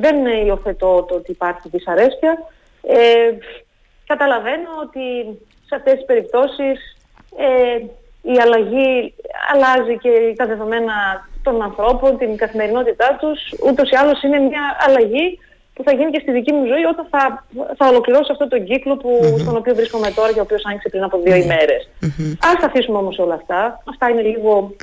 Δεν υιοθετώ το ότι υπάρχει δυσαρέσκεια. Ε, καταλαβαίνω ότι σε αυτές τις περιπτώσεις ε, η αλλαγή αλλάζει και τα δεδομένα των ανθρώπων, την καθημερινότητά τους. Ούτως ή άλλως είναι μια αλλαγή που θα γίνει και στη δική μου ζωή όταν θα, θα ολοκληρώσω αυτό τον κύκλο που, στον οποίο βρίσκομαι τώρα και ο οποίος άνοιξε πριν από δύο mm-hmm. ημέρες. Ας αφήσουμε όμως όλα αυτά. Αυτά είναι λίγο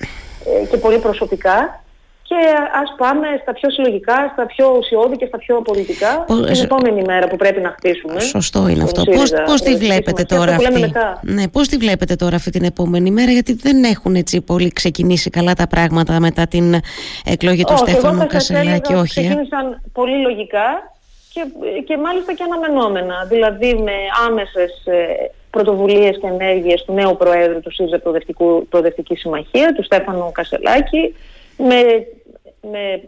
ε, και πολύ προσωπικά και ας πάμε στα πιο συλλογικά, στα πιο ουσιώδη και στα πιο πολιτικά πώς, την επόμενη μέρα που πρέπει να χτίσουμε. Σωστό είναι αυτό. Πώς, πώς τη βλέπετε τώρα αυτή; Ναι, πώς τη βλέπετε τώρα αυτή την επόμενη μέρα; Γιατί δεν έχουν έτσι πολύ ξεκινήσει καλά τα πράγματα μετά την εκλογή του Στέφανου Κασελάκη. Όχι, ε; ξεκίνησαν πολύ λογικά και, και μάλιστα και αναμενόμενα. Δηλαδή με άμεσες ε, πρωτοβουλίες και ενέργειες του νέου Προέδρου του ΣΥΡΙΖΑ Προοδευτική Συμμαχία, του Στέφανου Κασελάκη, με, με,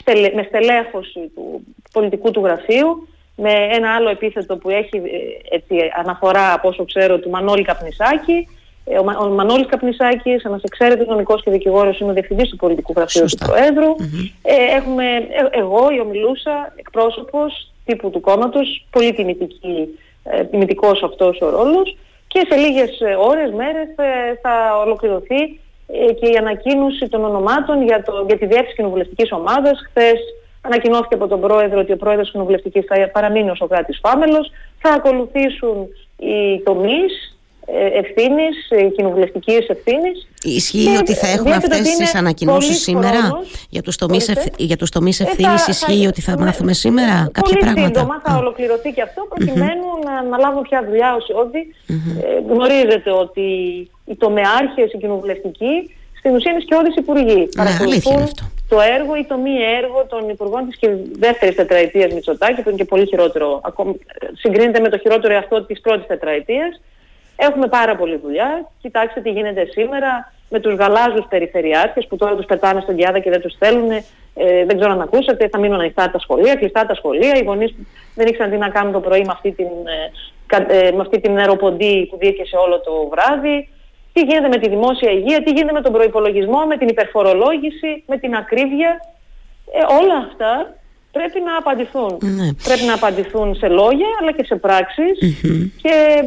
στελε, με στελέχωση του πολιτικού του γραφείου, με ένα άλλο επίθετο που έχει ε, έτσι, αναφορά από όσο ξέρω του Μανώλη Καπνισάκη. Ε, ο, Μα, ο Μανώλης Καπνισάκης, ένας εξαίρετος νομικός και δικηγόρος, είναι ο διευθυντής του πολιτικού γραφείου του Προέδρου. Ε, έχουμε, εγώ, η ομιλούσα, εκπρόσωπος τύπου του κόμματος, πολύ τιμητική, ε, τιμητικός αυτός ο ρόλος και σε λίγες ώρες, μέρες θα ολοκληρωθεί ε, και η ανακοίνωση των ονομάτων για, το, για τη διεύθυνση κοινοβουλευτικής ομάδας. Χθες ανακοινώθηκε από τον πρόεδρο ότι ο πρόεδρος τη κοινοβουλευτικής θα παραμείνει ο Σοκράτη Φάμελο. Θα ακολουθήσουν οι τομείς ε, ευθύνης, ε, κοινοβουλευτικής ευθύνης. Ισχύει ότι θα έχουμε αυτές τις ανακοινώσεις σήμερα; για τους τομείς για τους τομείς ευθύνης. Ισχύει ότι θα μάθουμε σήμερα πολύ κάποια πράγματα; Σύντομα θα ολοκληρωθεί και αυτό προκειμένου να, να λάβουν πια δουλειά όσοι Ε, γνωρίζετε ότι οι τομεάρχες, οι κοινοβουλευτικοί, στην ουσία είναι σκιώδεις υπουργοί. Ναι, Παρακολουθούν το έργο ή το μη έργο των υπουργών της και δεύτερης τετραετίας Μητσοτάκη, που είναι και πολύ χειρότερο, ακόμη, συγκρίνεται με το χειρότερο εαυτό της πρώτης τετραετίας. Έχουμε πάρα πολλή δουλειά. Κοιτάξτε τι γίνεται σήμερα με τους γαλάζους περιφερειάρχες που τώρα τους πετάνε στον Κιάδα και δεν τους θέλουν. Ε, δεν ξέρω αν ακούσατε, θα μείνουν ανοιχτά τα σχολεία, κλειστά τα σχολεία. Οι γονείς δεν ήξεραν τι να κάνουν το πρωί με αυτή την, ε, ε με αυτή την αεροποντή που διήρκεσε όλο το βράδυ τι γίνεται με τη δημόσια υγεία, τι γίνεται με τον προϋπολογισμό, με την υπερφορολόγηση, με την ακρίβεια. Ε, όλα αυτά πρέπει να απαντηθούν. Ναι. Πρέπει να απαντηθούν σε λόγια αλλά και σε πραξεις και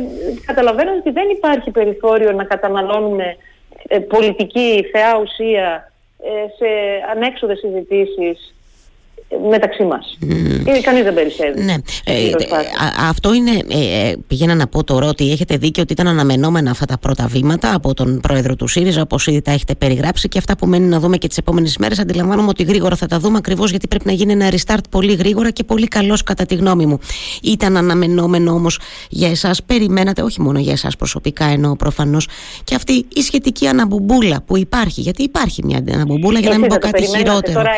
καταλαβαίνω ότι δεν υπάρχει περιθώριο να καταναλώνουμε ε, πολιτική θεά ουσία ε, σε ανέξοδες συζητήσεις μεταξύ μας. Mm. Κανείς δεν περισσεύει. Ναι. Ε, αυτό είναι, ε, ε, πηγαίνα να πω τώρα ότι έχετε δίκιο ότι ήταν αναμενόμενα αυτά τα πρώτα βήματα από τον πρόεδρο του ΣΥΡΙΖΑ, όπως ήδη τα έχετε περιγράψει και αυτά που μένει να δούμε και τις επόμενες μέρες. Αντιλαμβάνομαι ότι γρήγορα θα τα δούμε ακριβώς γιατί πρέπει να γίνει ένα restart πολύ γρήγορα και πολύ καλός κατά τη γνώμη μου. Ήταν αναμενόμενο όμως για εσάς, περιμένατε, όχι μόνο για εσάς προσωπικά εννοώ προφανώς, και αυτή η σχετική αναμπουμπούλα που υπάρχει, γιατί υπάρχει μια αναμπουμπούλα για να μην πω κάτι χειρότερο. Τώρα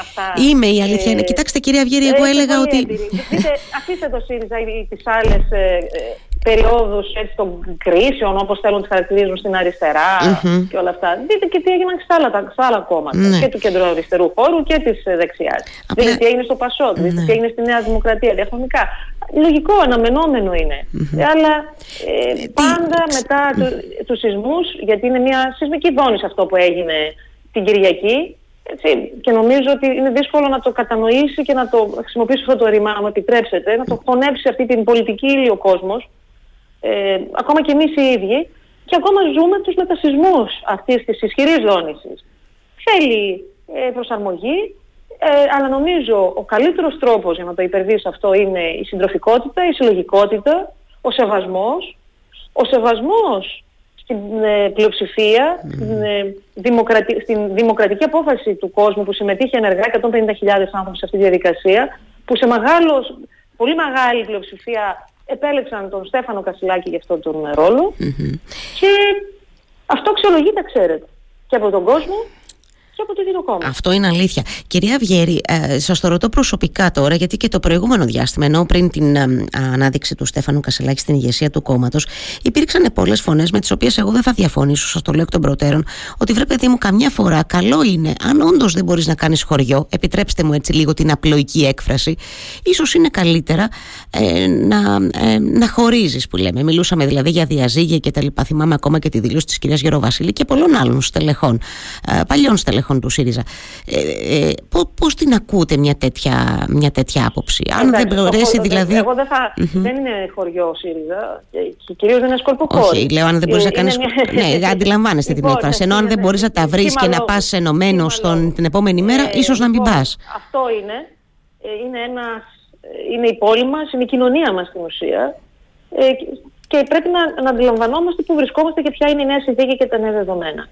αυτά. Είμαι η αλήθεια είναι. Ε, Κοιτάξτε κυρία Βιέρη, εγώ ε, έλεγα ότι... Αφήστε το ΣΥΡΙΖΑ ή τις άλλες ε, περιόδους έτσι, των κρίσεων όπως θέλουν τις χαρακτηρίζουν στην αριστερά mm-hmm. και όλα αυτά. Δείτε και τι έγιναν στα άλλα, στα άλλα κόμματα ναι. και του κέντρου αριστερού χώρου και της δεξιάς. Απλά... Δείτε τι έγινε στο Πασόκ, δείτε ναι. τι έγινε στη Νέα Δημοκρατία διαχρονικά. Λογικό, αναμενόμενο είναι. Mm-hmm. Αλλά ε, πάντα τι... μετά του, τους σεισμούς, γιατί είναι μια σεισμική δόνηση αυτό που έγινε την Κυριακή, έτσι, και νομίζω ότι είναι δύσκολο να το κατανοήσει και να το χρησιμοποιήσει αυτό το ρήμα, να μου επιτρέψετε, να το χωνέψει αυτή την πολιτική ύλη ο κόσμος, ε, ακόμα και εμείς οι ίδιοι, και ακόμα ζούμε τους μετασυσμούς αυτής της ισχυρής δόνησης. Θέλει ε, προσαρμογή, ε, αλλά νομίζω ο καλύτερος τρόπος για να το υπερβείς αυτό είναι η συντροφικότητα, η συλλογικότητα, ο σεβασμός. Ο σεβασμός στην ε, πλειοψηφία, στην, ε, δημοκρατι... στην δημοκρατική απόφαση του κόσμου που συμμετείχε ενεργά 150.000 άνθρωποι σε αυτή τη διαδικασία, που σε μεγάλο, πολύ μεγάλη πλειοψηφία επέλεξαν τον Στέφανο Κασιλάκη για αυτόν τον ρολο και αυτό αξιολογείται, ξέρετε, και από τον κόσμο και από το ίδιο κόμμα. Αυτό είναι αλήθεια. Κυρία Βιέρη, ε, σας το ρωτώ προσωπικά τώρα, γιατί και το προηγούμενο διάστημα, ενώ πριν την ε, ανάδειξη του Στέφανου Κασελάκη στην ηγεσία του κόμματος, υπήρξαν πολλές φωνές με τις οποίες εγώ δεν θα διαφωνήσω, σας το λέω εκ των προτέρων, ότι βρε παιδί μου, καμιά φορά καλό είναι, αν όντως δεν μπορείς να κάνεις χωριό, επιτρέψτε μου έτσι λίγο την απλοϊκή έκφραση, ίσως είναι καλύτερα ε, να, ε, να χωρίζεις που λέμε. Μιλούσαμε δηλαδή για διαζύγια και τα λοιπά. Θυμάμαι ακόμα και τη δήλωση της κυρίας Γεροβασίλη και πολλών άλλων στελεχών, ε, παλιών στελεχών στελέχων του ΣΥΡΙΖΑ. Ε, ε, πώς την ακούτε μια τέτοια, μια τέτοια άποψη; Αν δεν μπορέσει δηλαδή... Εγώ δεν, θα, δεν είναι χωριό ΣΥΡΙΖΑ και κυρίως δεν είναι σκορποχώρη. Όχι, λέω αν δεν μπορείς να κάνεις... Μια... ναι, αντιλαμβάνεστε την λοιπόν, έκφραση. Ενώ αν δεν μπορείς να τα βρεις και να πας ενωμένος την επόμενη μέρα, ε, ίσως να μην λοιπόν, πας. Αυτό είναι. Είναι, ένας, είναι η πόλη μας, είναι η κοινωνία μας στην ουσία και πρέπει να, να αντιλαμβανόμαστε που βρισκόμαστε και ποια είναι η νέα συνθήκη και τα νέα δεδομένα.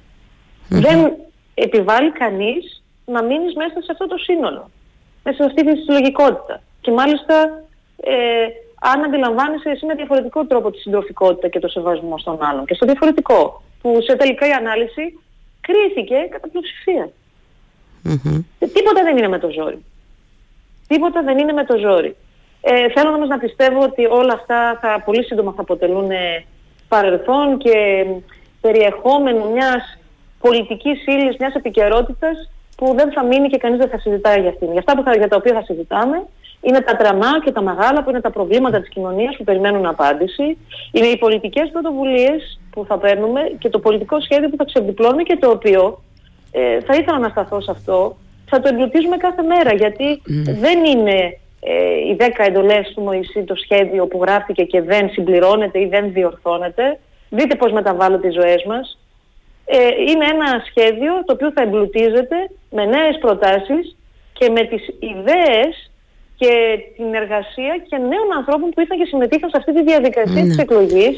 Δεν επιβάλλει κανείς να μείνεις μέσα σε αυτό το σύνολο, μέσα σε αυτή τη συλλογικότητα. Και μάλιστα ε, αν αντιλαμβάνεσαι εσύ με διαφορετικό τρόπο τη συντροφικότητα και το σεβασμό στον άλλον και στο διαφορετικό, που σε τελικά η ανάλυση κρίθηκε κατά πλειοψηφία. Τίποτα δεν είναι με το ζόρι. Τίποτα δεν είναι με το ζόρι. Ε, θέλω όμως να πιστεύω ότι όλα αυτά θα, πολύ σύντομα θα αποτελούν ε, παρελθόν και περιεχόμενο μιας πολιτικής ύλης, μιας επικαιρότητας που δεν θα μείνει και κανείς δεν θα συζητάει για αυτήν. Για αυτά που θα, για τα οποία θα συζητάμε είναι τα τραμά και τα μεγάλα που είναι τα προβλήματα της κοινωνίας που περιμένουν απάντηση. Είναι οι πολιτικές πρωτοβουλίες που θα παίρνουμε και το πολιτικό σχέδιο που θα ξεδιπλώνουμε και το οποίο ε, θα ήθελα να σταθώ σε αυτό. Θα το εμπλουτίζουμε κάθε μέρα γιατί δεν είναι ε, οι 10 εντολές του Μωυσή το σχέδιο που γράφτηκε και δεν συμπληρώνεται ή δεν διορθώνεται. Δείτε πώς μεταβάλλονται οι ζωές μας. Ε, είναι ένα σχέδιο το οποίο θα εμπλουτίζεται με νέες προτάσεις και με τις ιδέες και την εργασία και νέων ανθρώπων που ήρθαν και συμμετείχαν σε αυτή τη διαδικασία mm. της εκλογής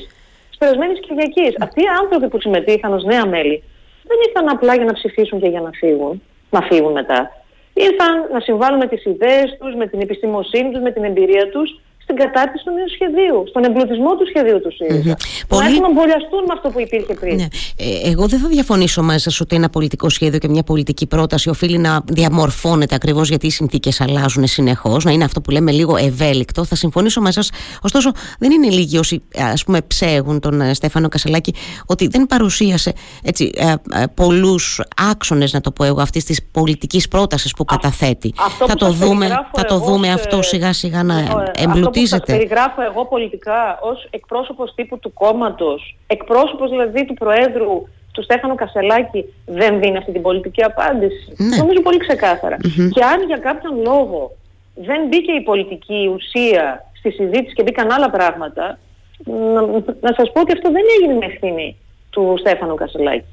της περασμένης Κυριακής. Αυτοί οι άνθρωποι που συμμετείχαν ως νέα μέλη δεν ήρθαν απλά για να ψηφίσουν και για να φύγουν, να φύγουν μετά ήρθαν να συμβάλλουν με τις ιδέες τους, με την επιστημοσύνη τους, με την εμπειρία τους στην κατάρτιση του νέου σχεδίου, στον εμπλουτισμό του σχεδίου τους ΣΥΡΙΖΑ. Mm-hmm. Πολύ... Να εμβολιαστούν με αυτό που υπήρχε πριν. Ναι. Ε, εγώ δεν θα διαφωνήσω μαζί σας ότι ένα πολιτικό σχέδιο και μια πολιτική πρόταση οφείλει να διαμορφώνεται ακριβώς γιατί οι συνθήκες αλλάζουν συνεχώς, να είναι αυτό που λέμε λίγο ευέλικτο. Θα συμφωνήσω μαζί σας. Ωστόσο, δεν είναι λίγοι όσοι ας πούμε, ψέγουν τον ε, Στέφανο Κασελάκη ότι δεν παρουσίασε έτσι, ε, ε, πολλούς άξονες, να το πω εγώ, αυτής της πολιτικής πρότασης που καταθέτει. θα, το δούμε, θα το δούμε αυτό σιγά σιγά να εμπλουτίσει που περιγράφω εγώ πολιτικά ως εκπρόσωπος τύπου του κόμματος, εκπρόσωπος δηλαδή του Προέδρου του Στέφανου Κασελάκη δεν δίνει αυτή την πολιτική απάντηση. Ναι. Νομίζω πολύ Και αν για κάποιον λόγο δεν μπήκε η πολιτική ουσία στη συζήτηση και μπήκαν άλλα πράγματα, να, να σας πω ότι αυτό δεν έγινε με ευθύνη του Στέφανου Κασελάκη.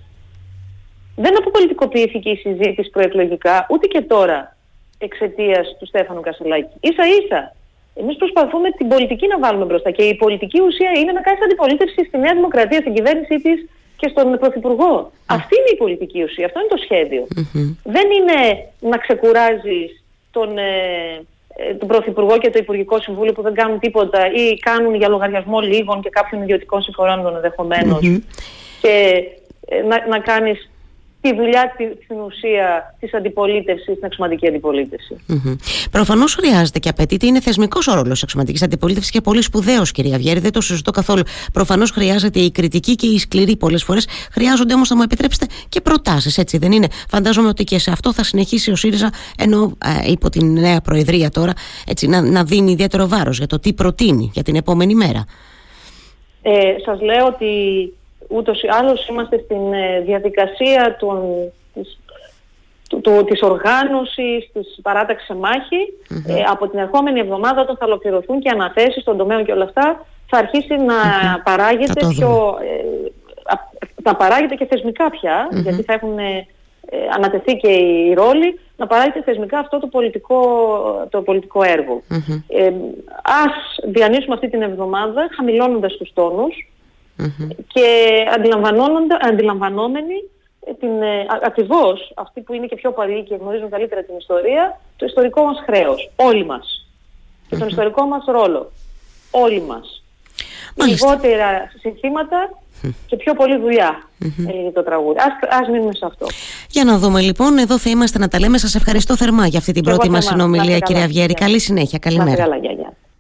Δεν αποπολιτικοποιήθηκε η συζήτηση προεκλογικά, ούτε και τώρα εξαιτίας του Στέφανου Κασελάκη. Ίσα ίσα εμείς προσπαθούμε την πολιτική να βάλουμε μπροστά. Και η πολιτική ουσία είναι να κάνει αντιπολίτευση στη Νέα Δημοκρατία, στην κυβέρνησή της και στον Πρωθυπουργό. Αυτή είναι η πολιτική ουσία, αυτό είναι το σχεδιο Δεν είναι να ξεκουράζεις τον, ε, ε, τον Πρωθυπουργό και το Υπουργικό Συμβούλιο που δεν κάνουν τίποτα ή κάνουν για λογαριασμό λίγων και κάποιων ιδιωτικών συμφωνών ενδεχομένως. Και ε, να, να κάνεις τη δουλειά στην ουσία της αντιπολίτευσης, την αξιωματική αντιπολίτευση. Mm-hmm. Προφανώς χρειάζεται και απαιτείται, είναι θεσμικός ο ρόλος της αξιωματικής αντιπολίτευσης και πολύ σπουδαίος, κυρία Βιέρη, δεν το συζητώ καθόλου. Προφανώς χρειάζεται η κριτική και η σκληρή πολλές φορές. Χρειάζονται όμως, θα μου επιτρέψετε, και προτάσεις, έτσι δεν είναι; Φαντάζομαι ότι και σε αυτό θα συνεχίσει ο ΣΥΡΙΖΑ, ενώ ε, υπό την νέα Προεδρία τώρα, έτσι, να, να δίνει ιδιαίτερο βάρος για το τι προτείνει για την επόμενη μέρα. Ε, σας λέω ότι ούτως ή άλλως είμαστε στην ε, διαδικασία των, της, του, του, της οργάνωσης, της παράταξης σε μαχη ε, από την ερχόμενη εβδομάδα όταν θα ολοκληρωθούν και αναθέσεις των τομέων και όλα αυτά θα αρχίσει να παράγεται πιο... Ε, θα παράγεται και θεσμικά πια, γιατί θα έχουν ε, ανατεθεί και οι ρόλοι, να παράγεται θεσμικά αυτό το πολιτικό, το πολιτικό έργο. Ε, ας διανύσουμε αυτή την εβδομάδα χαμηλώνοντας τους τόνους, και αντιλαμβανόμενοι ε, την, ε, ακριβώς αυτοί που είναι και πιο παλιοί και γνωρίζουν καλύτερα την ιστορία, το ιστορικό μας χρέος. Όλοι μας. Και τον ιστορικό μας ρόλο. Όλοι μας. Λιγότερα συνθήματα και πιο πολλή δουλειά, έλεγε το τραγούδι. Ας, ας μείνουμε σε αυτό. Για να δούμε λοιπόν, εδώ θα είμαστε να τα λέμε. Σας ευχαριστώ θερμά για αυτή την πρώτη μας συνομιλία, κυρία Βιέρη. Καλή συνέχεια, καλημέρα. Καλά,